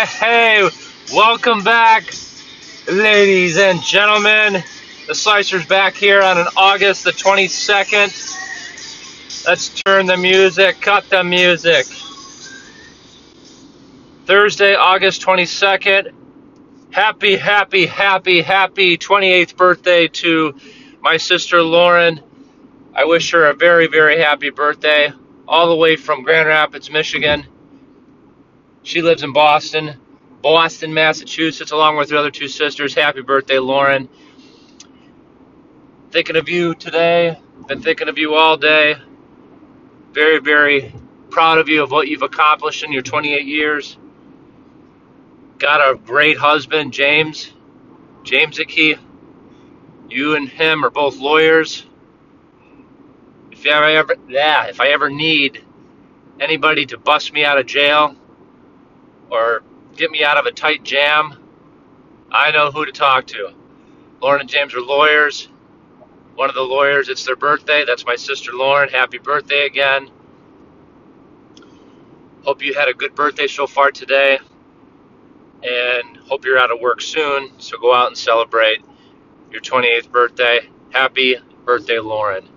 Hey, welcome back, ladies and gentlemen. The Slicer's back here on an August the 22nd. Let's turn the music, cut the music. Thursday, August 22nd. Happy, happy, happy, happy 28th birthday to my sister Lauren. I wish her a very, very happy birthday, all the way from Grand Rapids, Michigan. She lives in Boston, Boston, Massachusetts, along with her other two sisters. Happy birthday, Lauren. Thinking of you today. Been thinking of you all day. Very, very proud of you of what you've accomplished in your 28 years. Got a great husband, James. James Icky. You and him are both lawyers. If I ever, yeah, if I ever need anybody to bust me out of jail, or get me out of a tight jam, I know who to talk to. Lauren and James are lawyers. One of the lawyers, it's their birthday. That's my sister Lauren. Happy birthday again. Hope you had a good birthday so far today. And hope you're out of work soon. So go out and celebrate your 28th birthday. Happy birthday, Lauren.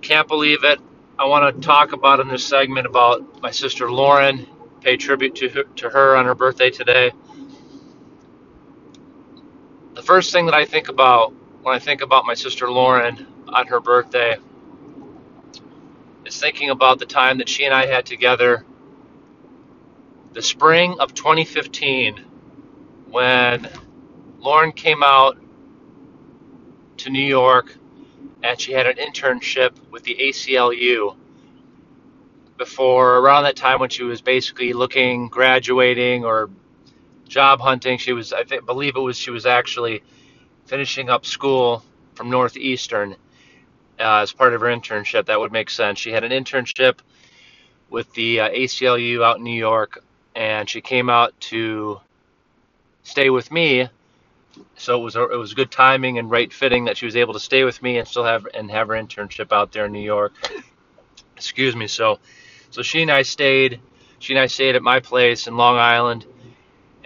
Can't believe it. I want to talk about in this segment about my sister Lauren pay tribute to her, to her on her birthday today. The first thing that I think about when I think about my sister Lauren on her birthday is thinking about the time that she and I had together the spring of 2015 when Lauren came out to New York and she had an internship with the ACLU before around that time when she was basically looking, graduating, or job hunting. She was, I think, believe it was, she was actually finishing up school from Northeastern uh, as part of her internship. That would make sense. She had an internship with the uh, ACLU out in New York, and she came out to stay with me. So it was it was good timing and right fitting that she was able to stay with me and still have and have her internship out there in New York. Excuse me. So so she and I stayed. She and I stayed at my place in Long Island,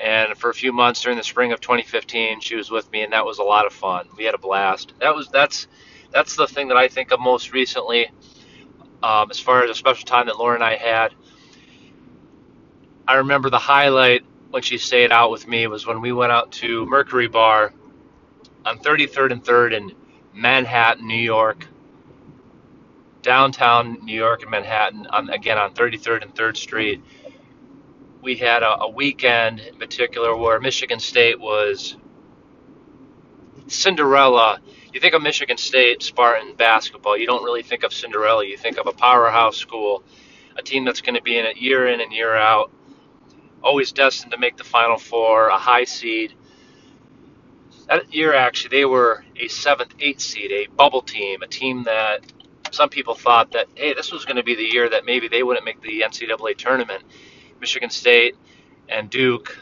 and for a few months during the spring of 2015, she was with me, and that was a lot of fun. We had a blast. That was that's that's the thing that I think of most recently, um, as far as a special time that Laura and I had. I remember the highlight when she stayed out with me was when we went out to Mercury Bar on 33rd and 3rd in Manhattan, New York downtown New York and Manhattan, on, again on 33rd and 3rd Street, we had a, a weekend in particular where Michigan State was Cinderella. You think of Michigan State Spartan basketball, you don't really think of Cinderella. You think of a powerhouse school, a team that's going to be in it year in and year out, always destined to make the Final Four, a high seed. That year, actually, they were a seventh, eighth seed, a bubble team, a team that some people thought that hey, this was going to be the year that maybe they wouldn't make the NCAA tournament. Michigan State and Duke,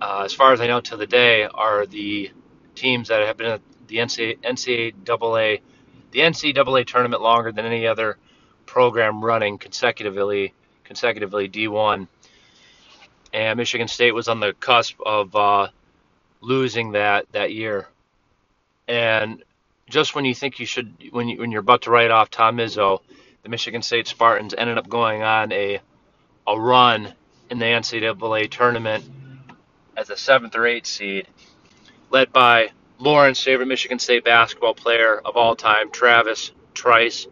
uh, as far as I know to the day, are the teams that have been at the NCAA the NCAA tournament longer than any other program running consecutively consecutively D1. And Michigan State was on the cusp of uh, losing that that year. And just when you think you should, when you, when you're about to write off Tom Izzo, the Michigan State Spartans ended up going on a a run in the NCAA tournament as a seventh or eighth seed, led by Lauren's favorite Michigan State basketball player of all time, Travis Trice.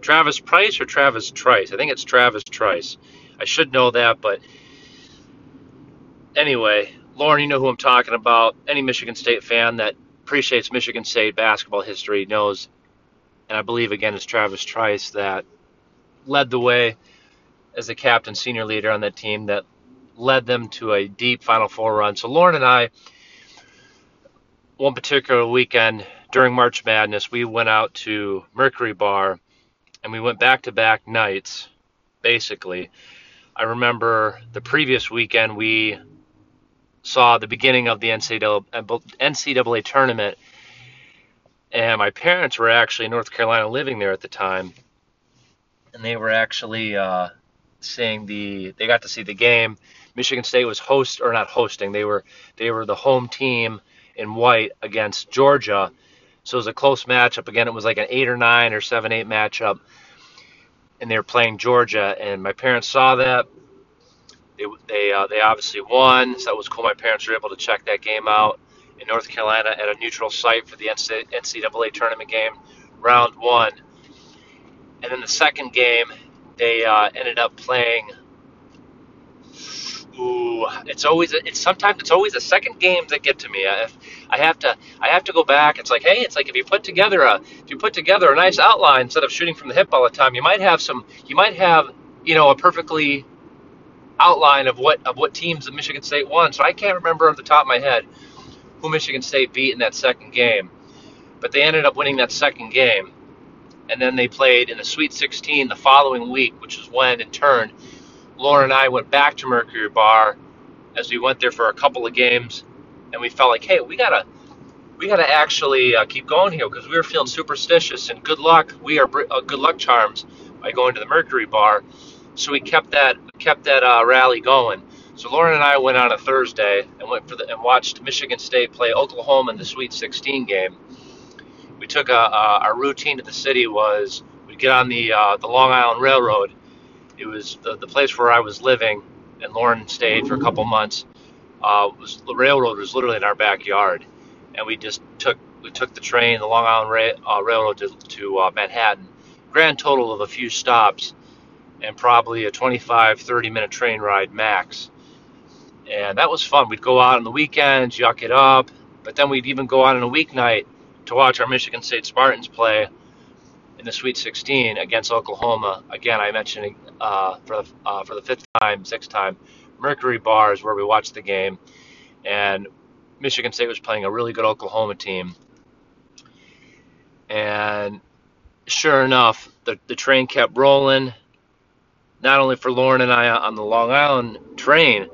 Travis Price or Travis Trice? I think it's Travis Trice. I should know that, but anyway, Lauren, you know who I'm talking about. Any Michigan State fan that appreciates Michigan State basketball history knows, and I believe again it's Travis Trice that led the way as the captain, senior leader on that team that led them to a deep Final Four run. So Lauren and I, one particular weekend during March Madness, we went out to Mercury Bar and we went back to back nights, basically. I remember the previous weekend we saw the beginning of the NCAA, NCAA tournament, and my parents were actually in North Carolina living there at the time, and they were actually uh, seeing the. They got to see the game. Michigan State was host or not hosting. They were they were the home team in white against Georgia. So it was a close matchup. Again, it was like an eight or nine or seven eight matchup, and they were playing Georgia. And my parents saw that. They they uh, they obviously won, so that was cool. My parents were able to check that game out in North Carolina at a neutral site for the NCAA tournament game, round one. And then the second game, they uh, ended up playing Ooh, it's always it's sometimes it's always the second games that get to me. I, I have to I have to go back. It's like hey, it's like if you put together a if you put together a nice outline instead of shooting from the hip all the time, you might have some you might have you know a perfectly outline of what of what teams that Michigan State won. So I can't remember off the top of my head who Michigan State beat in that second game, but they ended up winning that second game, and then they played in the Sweet 16 the following week, which is when in turn Lauren and I went back to Mercury Bar as we went there for a couple of games, and we felt like, hey, we gotta we gotta actually uh, keep going here because we were feeling superstitious and good luck. We are uh, good luck charms by going to the Mercury Bar, so we kept that kept that uh, rally going. So Lauren and I went on a Thursday and went for the, and watched Michigan State play Oklahoma in the Sweet 16 game. We took a, a our routine to the city was we'd get on the uh, the Long Island Railroad it was the, the place where I was living, and Lauren stayed for a couple months. Uh, was the railroad was literally in our backyard, and we just took we took the train, the Long Island Ra- uh, Railroad to, to uh, Manhattan. Grand total of a few stops, and probably a 25, 30 minute train ride max. And that was fun. We'd go out on the weekends, yuck it up, but then we'd even go out on a weeknight to watch our Michigan State Spartans play in the Sweet 16 against Oklahoma. Again, I mentioned uh, for the uh, for the fifth time, sixth time, Mercury Bar is where we watched the game, and Michigan State was playing a really good Oklahoma team. And sure enough, the the train kept rolling. Not only for Lauren and I on the Long Island train,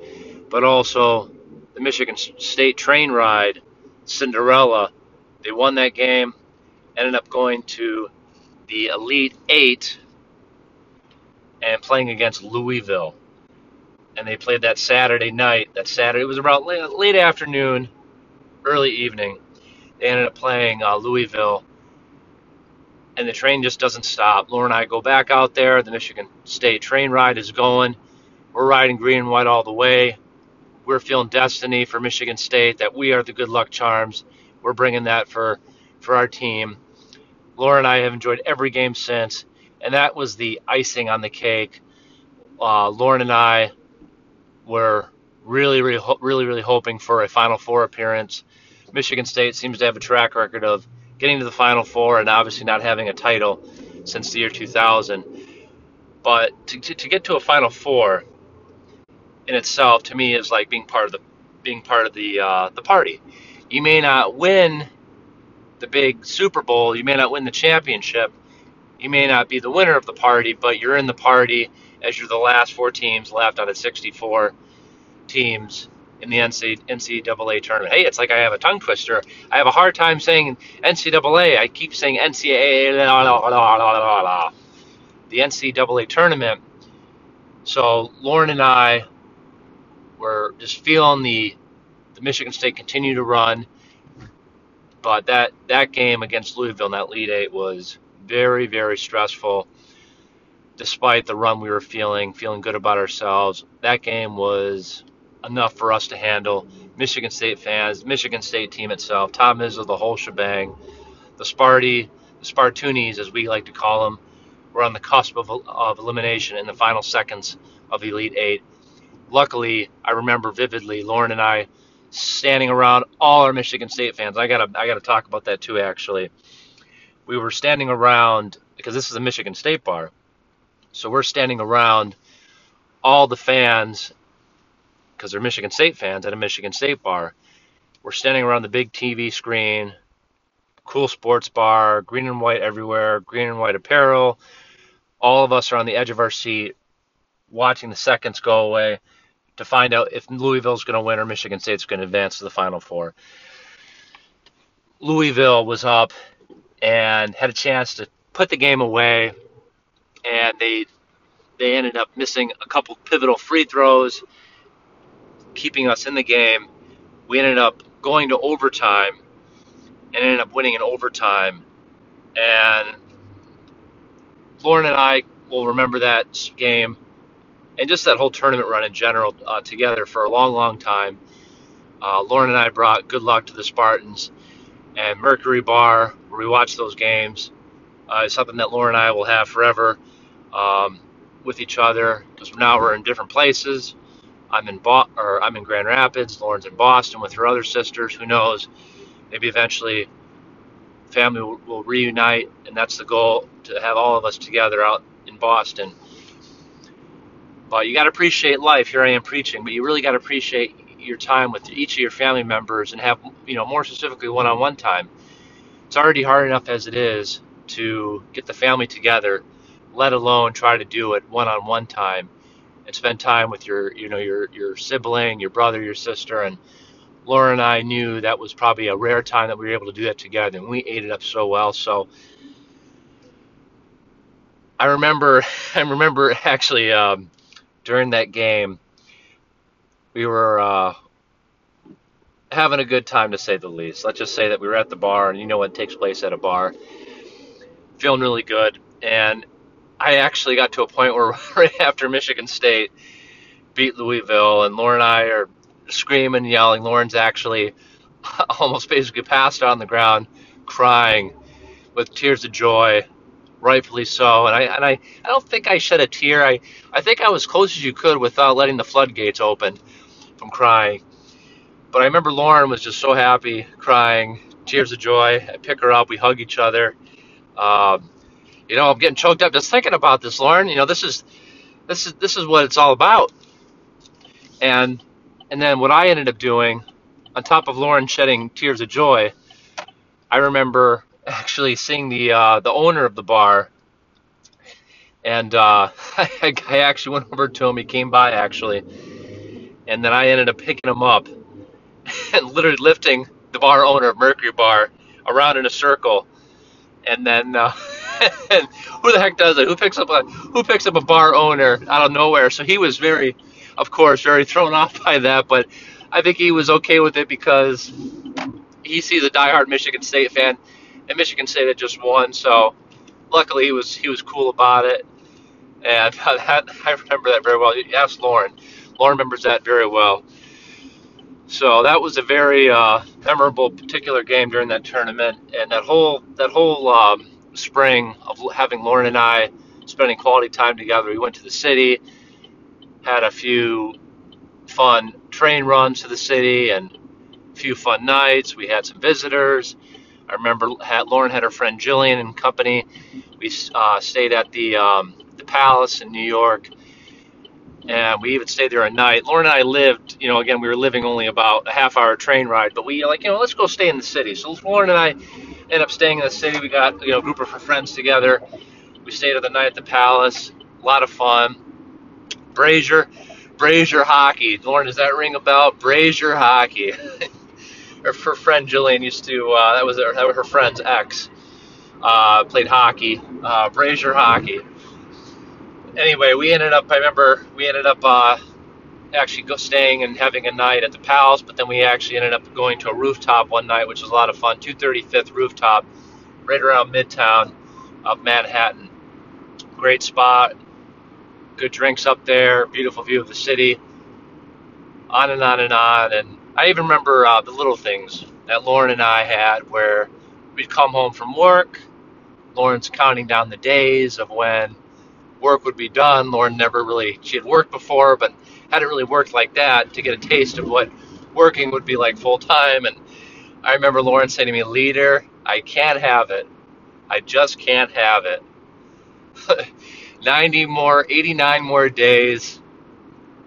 but also the Michigan State train ride, Cinderella. They won that game, ended up going to the Elite Eight and playing against Louisville. And they played that Saturday night. That Saturday, it was about late, late afternoon, early evening. They ended up playing uh, Louisville, and the train just doesn't stop. Laura and I go back out there. The Michigan State train ride is going. We're riding green and white all the way. We're feeling destiny for Michigan State that we are the good luck charms. We're bringing that for for our team Laura and I have enjoyed every game since, and that was the icing on the cake. Uh, Lauren and I were really, really, really, really hoping for a Final Four appearance. Michigan State seems to have a track record of getting to the Final Four and obviously not having a title since the year 2000. But to, to, to get to a Final Four in itself, to me, is like being part of the being part of the uh, the party. You may not win the big Super Bowl. You may not win the championship. You may not be the winner of the party, but you're in the party as you're the last four teams left out of 64 teams in the NCAA tournament. Hey, it's like I have a tongue twister. I have a hard time saying NCAA. I keep saying NCAA. The NCAA tournament. So Lauren and I were just feeling the the Michigan State continue to run. But that that game against Louisville in that Elite Eight was very very stressful. Despite the run we were feeling, feeling good about ourselves, that game was enough for us to handle. Michigan State fans, Michigan State team itself, Tom Izzo, the whole shebang, the Sparty, the Spartoonies, as we like to call them, were on the cusp of, of elimination in the final seconds of the Elite Eight. Luckily, I remember vividly, Lauren and I standing around all our Michigan State fans. I gotta I gotta talk about that too. Actually, we were standing around because this is a Michigan State bar, so we're standing around all the fans because they're Michigan State fans at a Michigan State bar. We're standing around the big TV screen, cool sports bar, green and white everywhere, green and white apparel. All of us are on the edge of our seat, watching the seconds go away to find out if Louisville's going to win or Michigan State's going to advance to the Final Four. Louisville was up and had a chance to put the game away, and they they ended up missing a couple pivotal free throws, keeping us in the game. We ended up going to overtime and ended up winning in overtime. And Lauren and I will remember that game and just that whole tournament run in general uh, together for a long, long time. Uh, Lauren and I brought good luck to the Spartans, and Mercury Bar, where we watch those games, uh, is something that Lauren and I will have forever um, with each other because now we're in different places. I'm in Bo- or I'm in Grand Rapids. Lauren's in Boston with her other sisters. Who knows? Maybe eventually, family will, will reunite, and that's the goal to have all of us together out in Boston. But you got to appreciate life. Here I am preaching, but you really got to appreciate your time with each of your family members and have, you know, more specifically one-on-one time. It's already hard enough as it is to get the family together, let alone try to do it one-on-one time and spend time with your, you know, your your sibling, your brother, your sister, and Laura and I knew that was probably a rare time that we were able to do that together, and we ate it up so well. So I remember, I remember actually. Um, during that game, we were uh, having a good time to say the least. Let's just say that we were at the bar, and you know what takes place at a bar. Feeling really good, and I actually got to a point where right after Michigan State beat Louisville, and Lauren and I are screaming, and yelling. Lauren's actually almost basically passed out on the ground, crying with tears of joy rightfully so. And I and I, I don't think I shed a tear. I, I think I was close as you could without letting the floodgates open from crying. But I remember Lauren was just so happy, crying, tears of joy. I pick her up, we hug each other. Um, you know, I'm getting choked up just thinking about this, Lauren. You know, this is this is this is what it's all about. And and then what I ended up doing, on top of Lauren shedding tears of joy, I remember actually seeing the uh, the owner of the bar, and uh, I, I actually went over to him. He came by actually, and then I ended up picking him up and literally lifting the bar owner of Mercury Bar around in a circle, and then. Uh, who the heck does it? Who picks up a who picks up a bar owner out of nowhere? So he was very, of course, very thrown off by that. But I think he was okay with it because he sees a diehard Michigan State fan and Michigan State had just won. So luckily he was he was cool about it, and that, I remember that very well. Ask Lauren. Lauren remembers that very well. So that was a very uh, memorable particular game during that tournament, and that whole that whole um, spring of having Lauren and I spending quality time together. We went to the city, had a few fun train runs to the city, and a few fun nights. We had some visitors I remember had, Lauren had her friend Jillian and company. We uh, stayed at the um, the Palace in New York, and we even stayed there a night. Lauren and I lived, you know, again we were living only about a half hour train ride, but we like, you know, let's go stay in the city. So Lauren and I ended up staying in the city. We got you know a group of friends together. We stayed at the night at the Palace. A lot of fun. Brazier, Brazier hockey. Lauren, does that ring a bell? Brazier hockey. her, her friend Jillian used to. Uh, that was her, that was her friend's ex. Uh, played hockey, uh, Brazier hockey. Anyway, we ended up. I remember we ended up uh, actually go staying and having a night at the Palace, but then we actually ended up going to a rooftop one night, which was a lot of fun. 235th rooftop, right around Midtown of Manhattan. Great spot, good drinks up there, beautiful view of the city. On and on and on, and I even remember uh, the little things that Lauren and I had where we'd come home from work. Lauren's counting down the days of when work would be done. Lauren never really, she had worked before, but hadn't really worked like that to get a taste of what working would be like full time. And I remember Lauren saying to me, Leader, I can't have it. I just can't have it. 90 more, 89 more days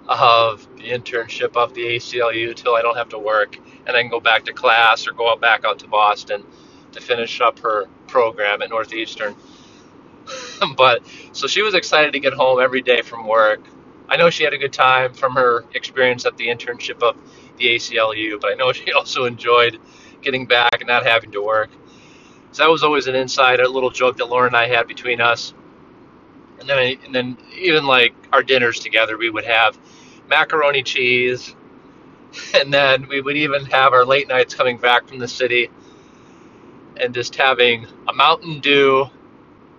of the internship of the ACLU until I don't have to work and then go back to class or go back out to Boston to finish up her program at Northeastern. but so she was excited to get home every day from work. I know she had a good time from her experience at the internship of the ACLU, but I know she also enjoyed getting back and not having to work. So that was always an inside, a little joke that Lauren and I had between us. And then, and then even like our dinners together, we would have macaroni cheese And then we would even have our late nights coming back from the city and just having a Mountain Dew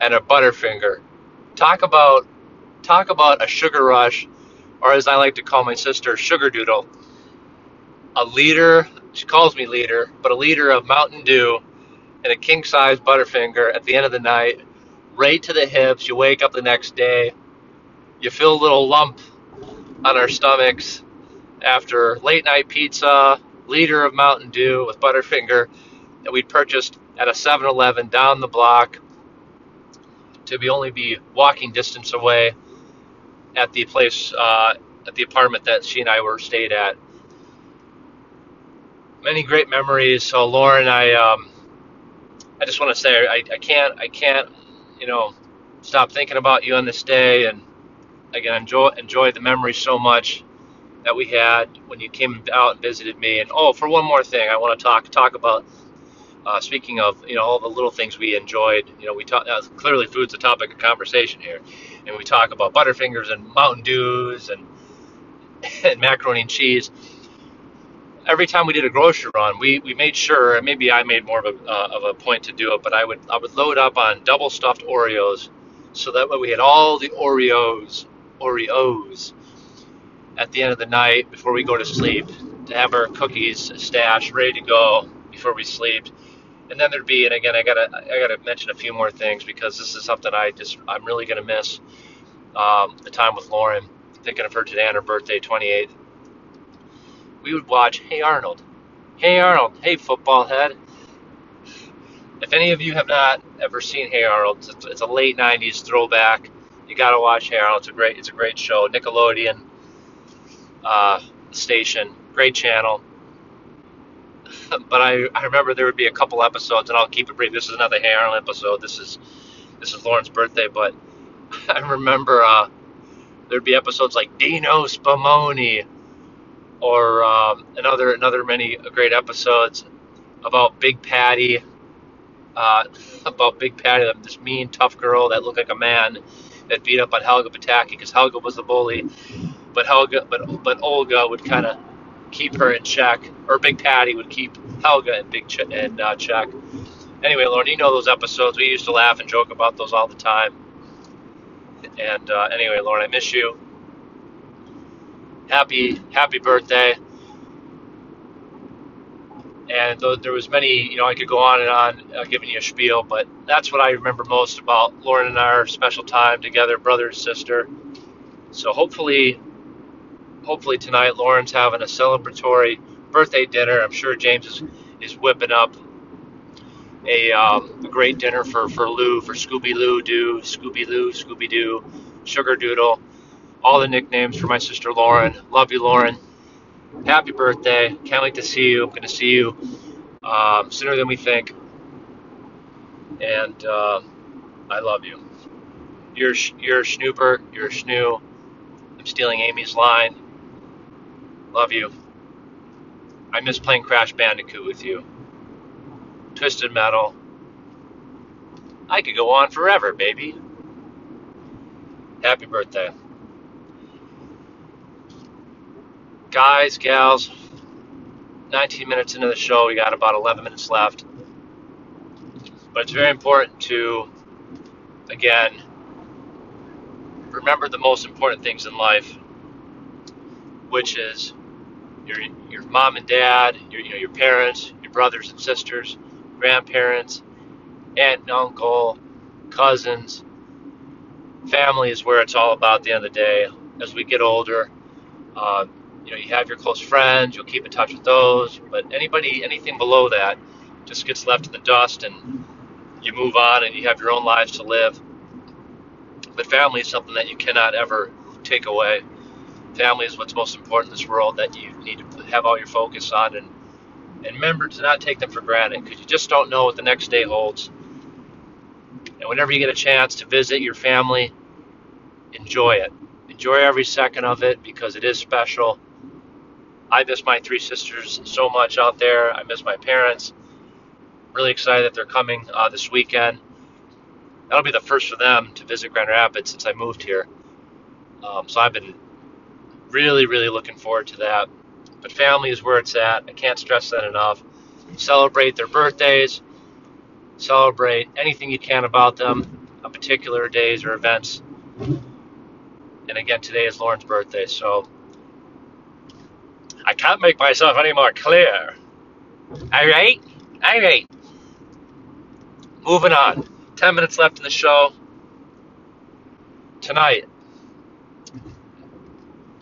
and a Butterfinger. Talk about talk about a sugar rush, or as I like to call my sister, sugar doodle. A liter, she calls me leader, but a liter of Mountain Dew and a king size Butterfinger at the end of the night, right to the hips. You wake up the next day, you feel a little lump on our stomachs after late night pizza, liter of Mountain Dew with Butterfinger that we'd purchased at a 7 Eleven down the block to be only be walking distance away at the place, uh, at the apartment that she and I were stayed at. Many great memories. So, Lauren, I, um, I just want to say I, I can't, I can't, you know, stop thinking about you on this day, and again, enjoy enjoy the memories so much that we had when you came out and visited me. And oh, for one more thing, I want to talk talk about. Uh, speaking of, you know, all the little things we enjoyed, you know, we talk. Uh, clearly, food's a topic of conversation here, and we talk about Butterfingers and Mountain Dews and and macaroni and cheese. Every time we did a grocery run, we, we made sure, and maybe I made more of a, uh, of a point to do it, but I would I would load up on double stuffed Oreos, so that way we had all the Oreos Oreos at the end of the night before we go to sleep to have our cookies stashed ready to go before we sleep. And then there'd be, and again, I gotta I gotta mention a few more things because this is something I just I'm really gonna miss um, the time with Lauren. Thinking of her today on her birthday, 28th. We would watch Hey Arnold, Hey Arnold, Hey Football Head. If any of you have not ever seen Hey Arnold, it's, a late 90s throwback. You gotta watch Hey Arnold. It's a great it's a great show. Nickelodeon uh, station, great channel. But I, I remember there would be a couple episodes, and I'll keep it brief. This is another Hey Arnold episode. This is this is Lauren's birthday, but I remember uh, there'd be episodes like Dino Spumoni, or um, another another many great episodes about Big Patty, uh, about Big Patty, this mean tough girl that looked like a man that beat up on Helga Pataki because Helga was the bully, but Helga, but but Olga would kind of keep her in check, or Big Patty would keep Helga in big ch- in uh, check. Anyway, Lauren, you know those episodes. We used to laugh and joke about those all the time. And uh, anyway, Lauren, I miss you. Happy happy birthday. And though there was many, you know, I could go on and on uh, giving you a spiel, but that's what I remember most about Lauren and our special time together, brother and sister. So hopefully, hopefully tonight Lauren's having a celebratory birthday dinner. I'm sure James is, is whipping up a, um, a great dinner for, for Lou, for Scooby Lou Doo, Scooby Lou, Scooby Doo, Sugar Doodle, all the nicknames for my sister Lauren. Love you, Lauren. Happy birthday. Can't wait to see you. I'm going to see you um, sooner than we think. And uh, I love you. You're, you're a snooper. You're a snoo. I'm stealing Amy's line. Love you. I miss playing Crash Bandicoot with you. Twisted Metal. I could go on forever, baby. Happy birthday. Guys, gals, 19 minutes into the show, we got about 11 minutes left. But it's very important to, again, remember the most important things in life, which is your your mom and dad, your you know, your parents, your brothers and sisters, grandparents, aunt and uncle, cousins. Family is where it's all about at the end of the day. As we get older, uh, you know, you have your close friends, you'll keep in touch with those, but anybody, anything below that, just gets left in the dust, and you move on, and you have your own lives to live. But family is something that you cannot ever take away. Family is what's most important in this world that you need to have all your focus on, and and remember to not take them for granted because you just don't know what the next day holds. And whenever you get a chance to visit your family, enjoy it. Enjoy every second of it because it is special. I miss my three sisters so much out there. I miss my parents. Really excited that they're coming uh, this weekend. That'll be the first for them to visit Grand Rapids since I moved here. Um, so I've been really, really looking forward to that. But family is where it's at. I can't stress that enough. Celebrate their birthdays. Celebrate anything you can about them on particular days or events. And again, today is Lauren's birthday, so I can't make myself any more clear. All right? All right. Moving on. 10 minutes left in the show. Tonight,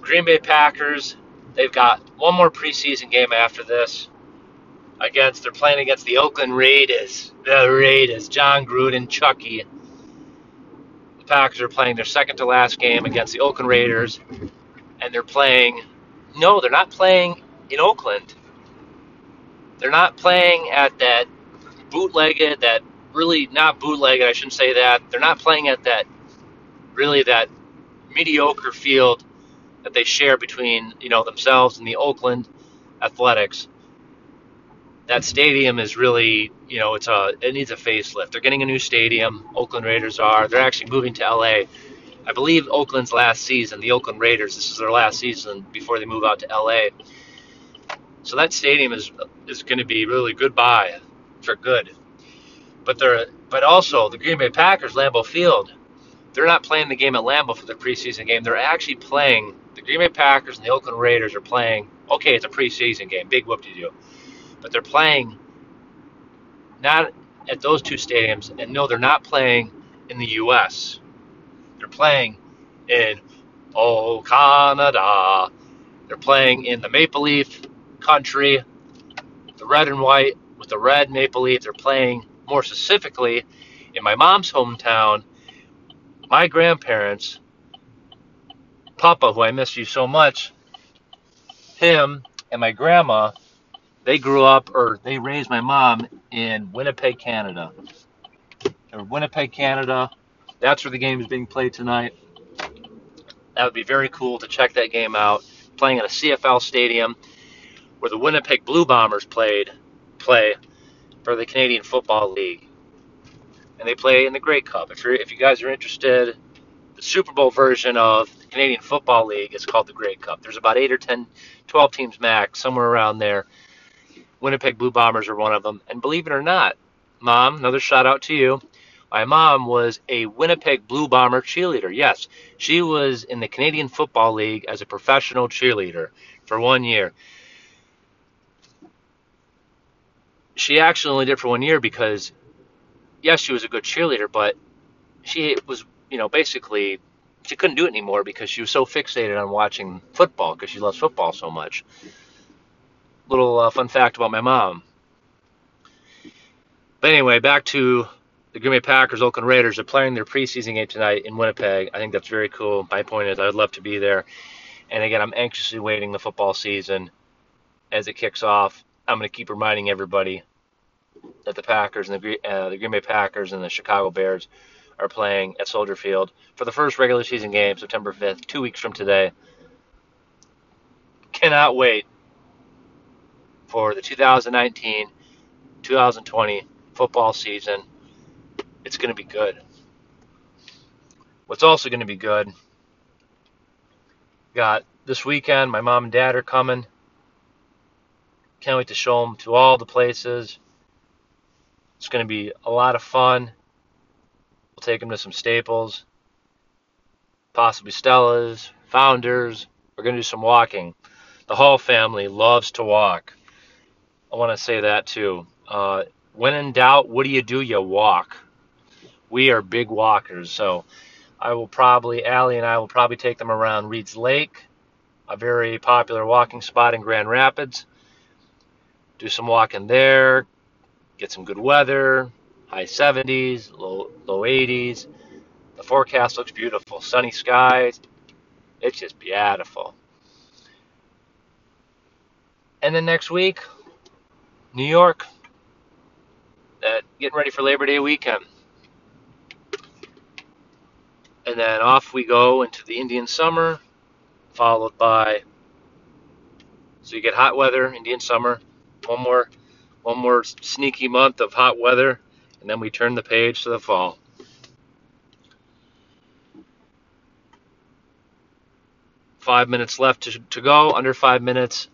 Green Bay Packers, they've got one more preseason game after this. Against they're playing against the Oakland Raiders. The Raiders, Jon Gruden, Chucky. The Packers are playing their second to last game against the Oakland Raiders, and they're playing. No, they're not playing in Oakland. They're not playing at that bootlegged, that really not bootlegged. I shouldn't say that. They're not playing at that really that mediocre field that they share between you know themselves and the Oakland Athletics. That stadium is really you know it's a it needs a facelift. They're getting a new stadium. Oakland Raiders are. They're actually moving to LA. I believe Oakland's last season, the Oakland Raiders, this is their last season before they move out to LA. So that stadium is is going to be really goodbye for good. But they're but also the Green Bay Packers, Lambeau Field, they're not playing the game at Lambeau for the preseason game. They're actually playing the Green Bay Packers and the Oakland Raiders are playing. Okay, it's a preseason game, big whoop de doo, but they're playing not at those two stadiums. And no, they're not playing in the U.S. They're playing in oh Canada. They're playing in the Maple Leaf country, the red and white with the red maple leaf. They're playing more specifically in my mom's hometown. My grandparents, Papa, who I miss you so much, him and my grandma, they grew up or they raised my mom in Winnipeg, Canada. Or Winnipeg, Canada. That's where the game is being played tonight. That would be very cool to check that game out. Playing at a CFL stadium where the Winnipeg Blue Bombers played play for the Canadian Football League, and they play in the Grey Cup. If you if you guys are interested, Super Bowl version of the Canadian Football League is called the Grey Cup. There's about eight or 10, 12 teams max, somewhere around there. Winnipeg Blue Bombers are one of them, and believe it or not, Mom, another shout out to you. My mom was a Winnipeg Blue Bomber cheerleader. Yes, she was in the Canadian Football League as a professional cheerleader for one year. she actually only did it for one year because, yes, she was a good cheerleader, but she was, you know, basically she couldn't do it anymore because she was so fixated on watching football because she loves football so much. Little uh, fun fact about my mom. But anyway, back to the Green Bay Packers, Oakland Raiders are playing their preseason game tonight in Winnipeg. I think that's very cool. My point is, I would love to be there. And again, I'm anxiously waiting the football season as it kicks off. I'm going to keep reminding everybody that the Packers and the, uh, the Green Bay Packers and the Chicago Bears are playing at Soldier Field for the first regular season game, September 5th, two weeks from today. Cannot wait for the 2019 2020 football season. It's going to be good. What's also going to be good, got this weekend, my mom and dad are coming. Can't wait to show them to all the places. It's going to be a lot of fun. Take them to some staples, possibly Stella's, Founders. We're going to do some walking. The Hall family loves to walk. I want to say that too. Uh, when in doubt, what do you do? You walk. We are big walkers, so I will probably, Allie and I will probably take them around Reed's Lake, a very popular walking spot in Grand Rapids do some walking there, get some good weather, high 70s, low low 80s. The forecast looks beautiful, sunny skies. It's just beautiful. And then next week, New York, uh, getting ready for Labor Day weekend. And then off we go into the Indian summer, followed by, so you get hot weather, Indian summer, one more one more sneaky month of hot weather and then we turn the page to the fall. Five minutes left to, to go, under five minutes.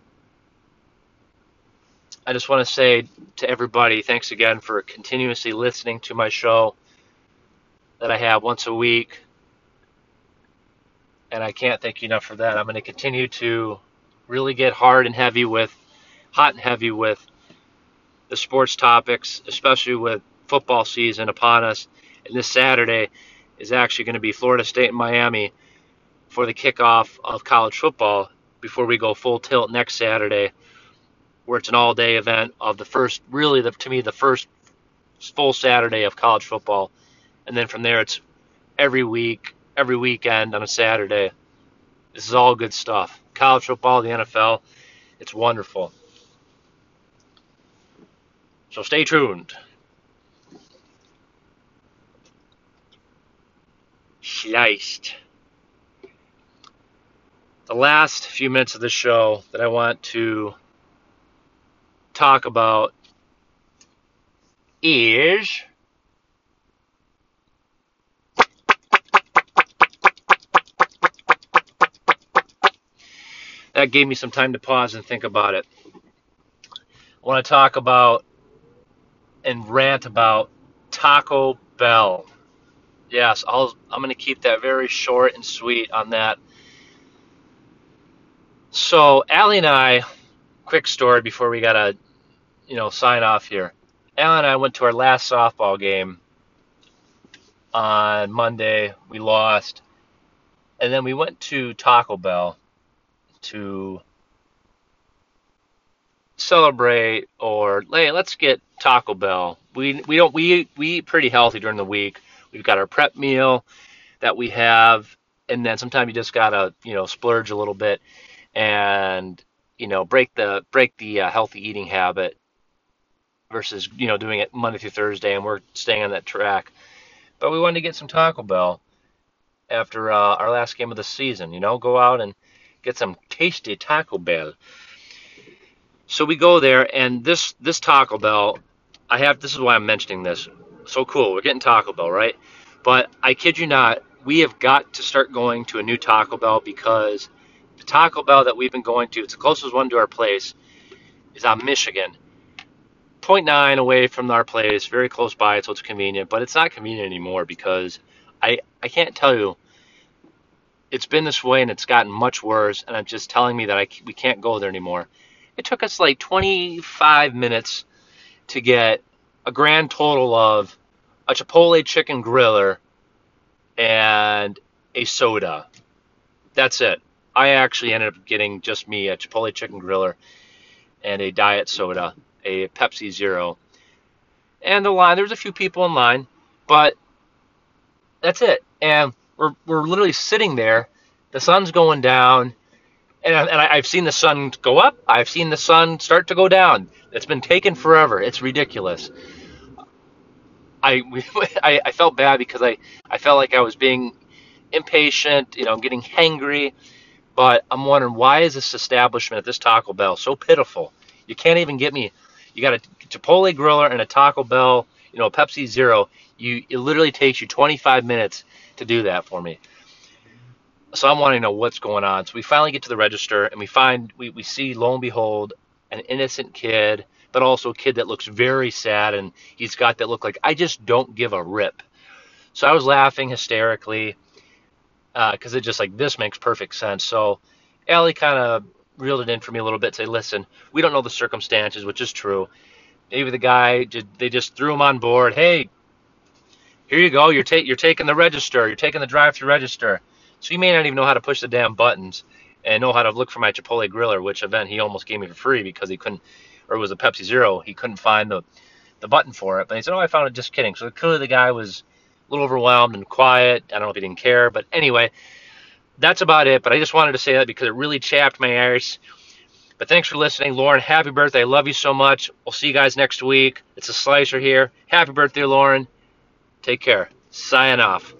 I just want to say to everybody, thanks again for continuously listening to my show that I have once a week. And I can't thank you enough for that. I'm going to continue to really get hard and heavy with, hot and heavy with the sports topics, especially with football season upon us. And this Saturday is actually going to be Florida State and Miami for the kickoff of college football before we go full tilt next Saturday, where it's an all day event of the first, really, the, to me, the first full Saturday of college football. And then from there, it's every week, every weekend on a Saturday. This is all good stuff. College football, the NFL, it's wonderful. So stay tuned. Schleist. The last few minutes of the show that I want to talk about is that gave me some time to pause and think about it. I want to talk about and rant about Taco Bell. Yes, I'll, I'm going to keep that very short and sweet on that. So, Allie and I, quick story before we got to, you know, sign off here. Allie and I went to our last softball game on Monday. We lost. And then we went to Taco Bell to celebrate or hey, let's get Taco Bell. We we don't we we eat pretty healthy during the week. We've got our prep meal that we have, and then sometimes you just gotta you know splurge a little bit and you know break the break the uh, healthy eating habit versus you know doing it Monday through Thursday, and we're staying on that track. But we wanted to get some Taco Bell after uh, our last game of the season. You know, go out and get some tasty Taco Bell. So we go there, and this this Taco Bell, I have. This is why I'm mentioning this. So cool, we're getting Taco Bell, right? But I kid you not, we have got to start going to a new Taco Bell because the Taco Bell that we've been going to, it's the closest one to our place, is on Michigan. 0.9 away from our place, very close by, so it's convenient. But it's not convenient anymore because I I can't tell you it's been this way and it's gotten much worse and I'm just telling me that I, we can't go there anymore. It took us like 25 minutes to get a grand total of a Chipotle chicken griller and a soda. That's it. I actually ended up getting just me a Chipotle chicken griller and a diet soda, a Pepsi Zero. And the line, there was a few people in line, but that's it. And we're, we're literally sitting there. The sun's going down, and, and I, have seen the sun go up. I've seen the sun start to go down. It's been taken forever. It's ridiculous. I, I, I felt bad because I, I felt like I was being impatient, you know, getting hangry. But I'm wondering why is this establishment at this Taco Bell so pitiful? You can't even get me. You got a Chipotle griller and a Taco Bell, you know, a Pepsi Zero. You it literally takes you 25 minutes to do that for me. So I'm wanting to know what's going on. So we finally get to the register and we find we, we see lo and behold an innocent kid, but also a kid that looks very sad and he's got that look like I just don't give a rip. So I was laughing hysterically because uh, it just like this makes perfect sense. So Allie kind of reeled it in for me a little bit. Say, listen, we don't know the circumstances, which is true. Maybe the guy they just threw him on board. Hey, here you go. You're, ta- you're taking the register. You're taking the drive-through register. So you may not even know how to push the damn buttons and know how to look for my Chipotle griller, which event he almost gave me for free because he couldn't, or it was a Pepsi Zero. He couldn't find the the button for it. But he said, "Oh, I found it." Just kidding. So clearly the guy was a little overwhelmed and quiet. I don't know if he didn't care, but anyway, that's about it. But I just wanted to say that because it really chapped my ears. But thanks for listening, Lauren. Happy birthday. I love you so much. We'll see you guys next week. It's a slicer here. Happy birthday, Lauren. Take care. Sign off.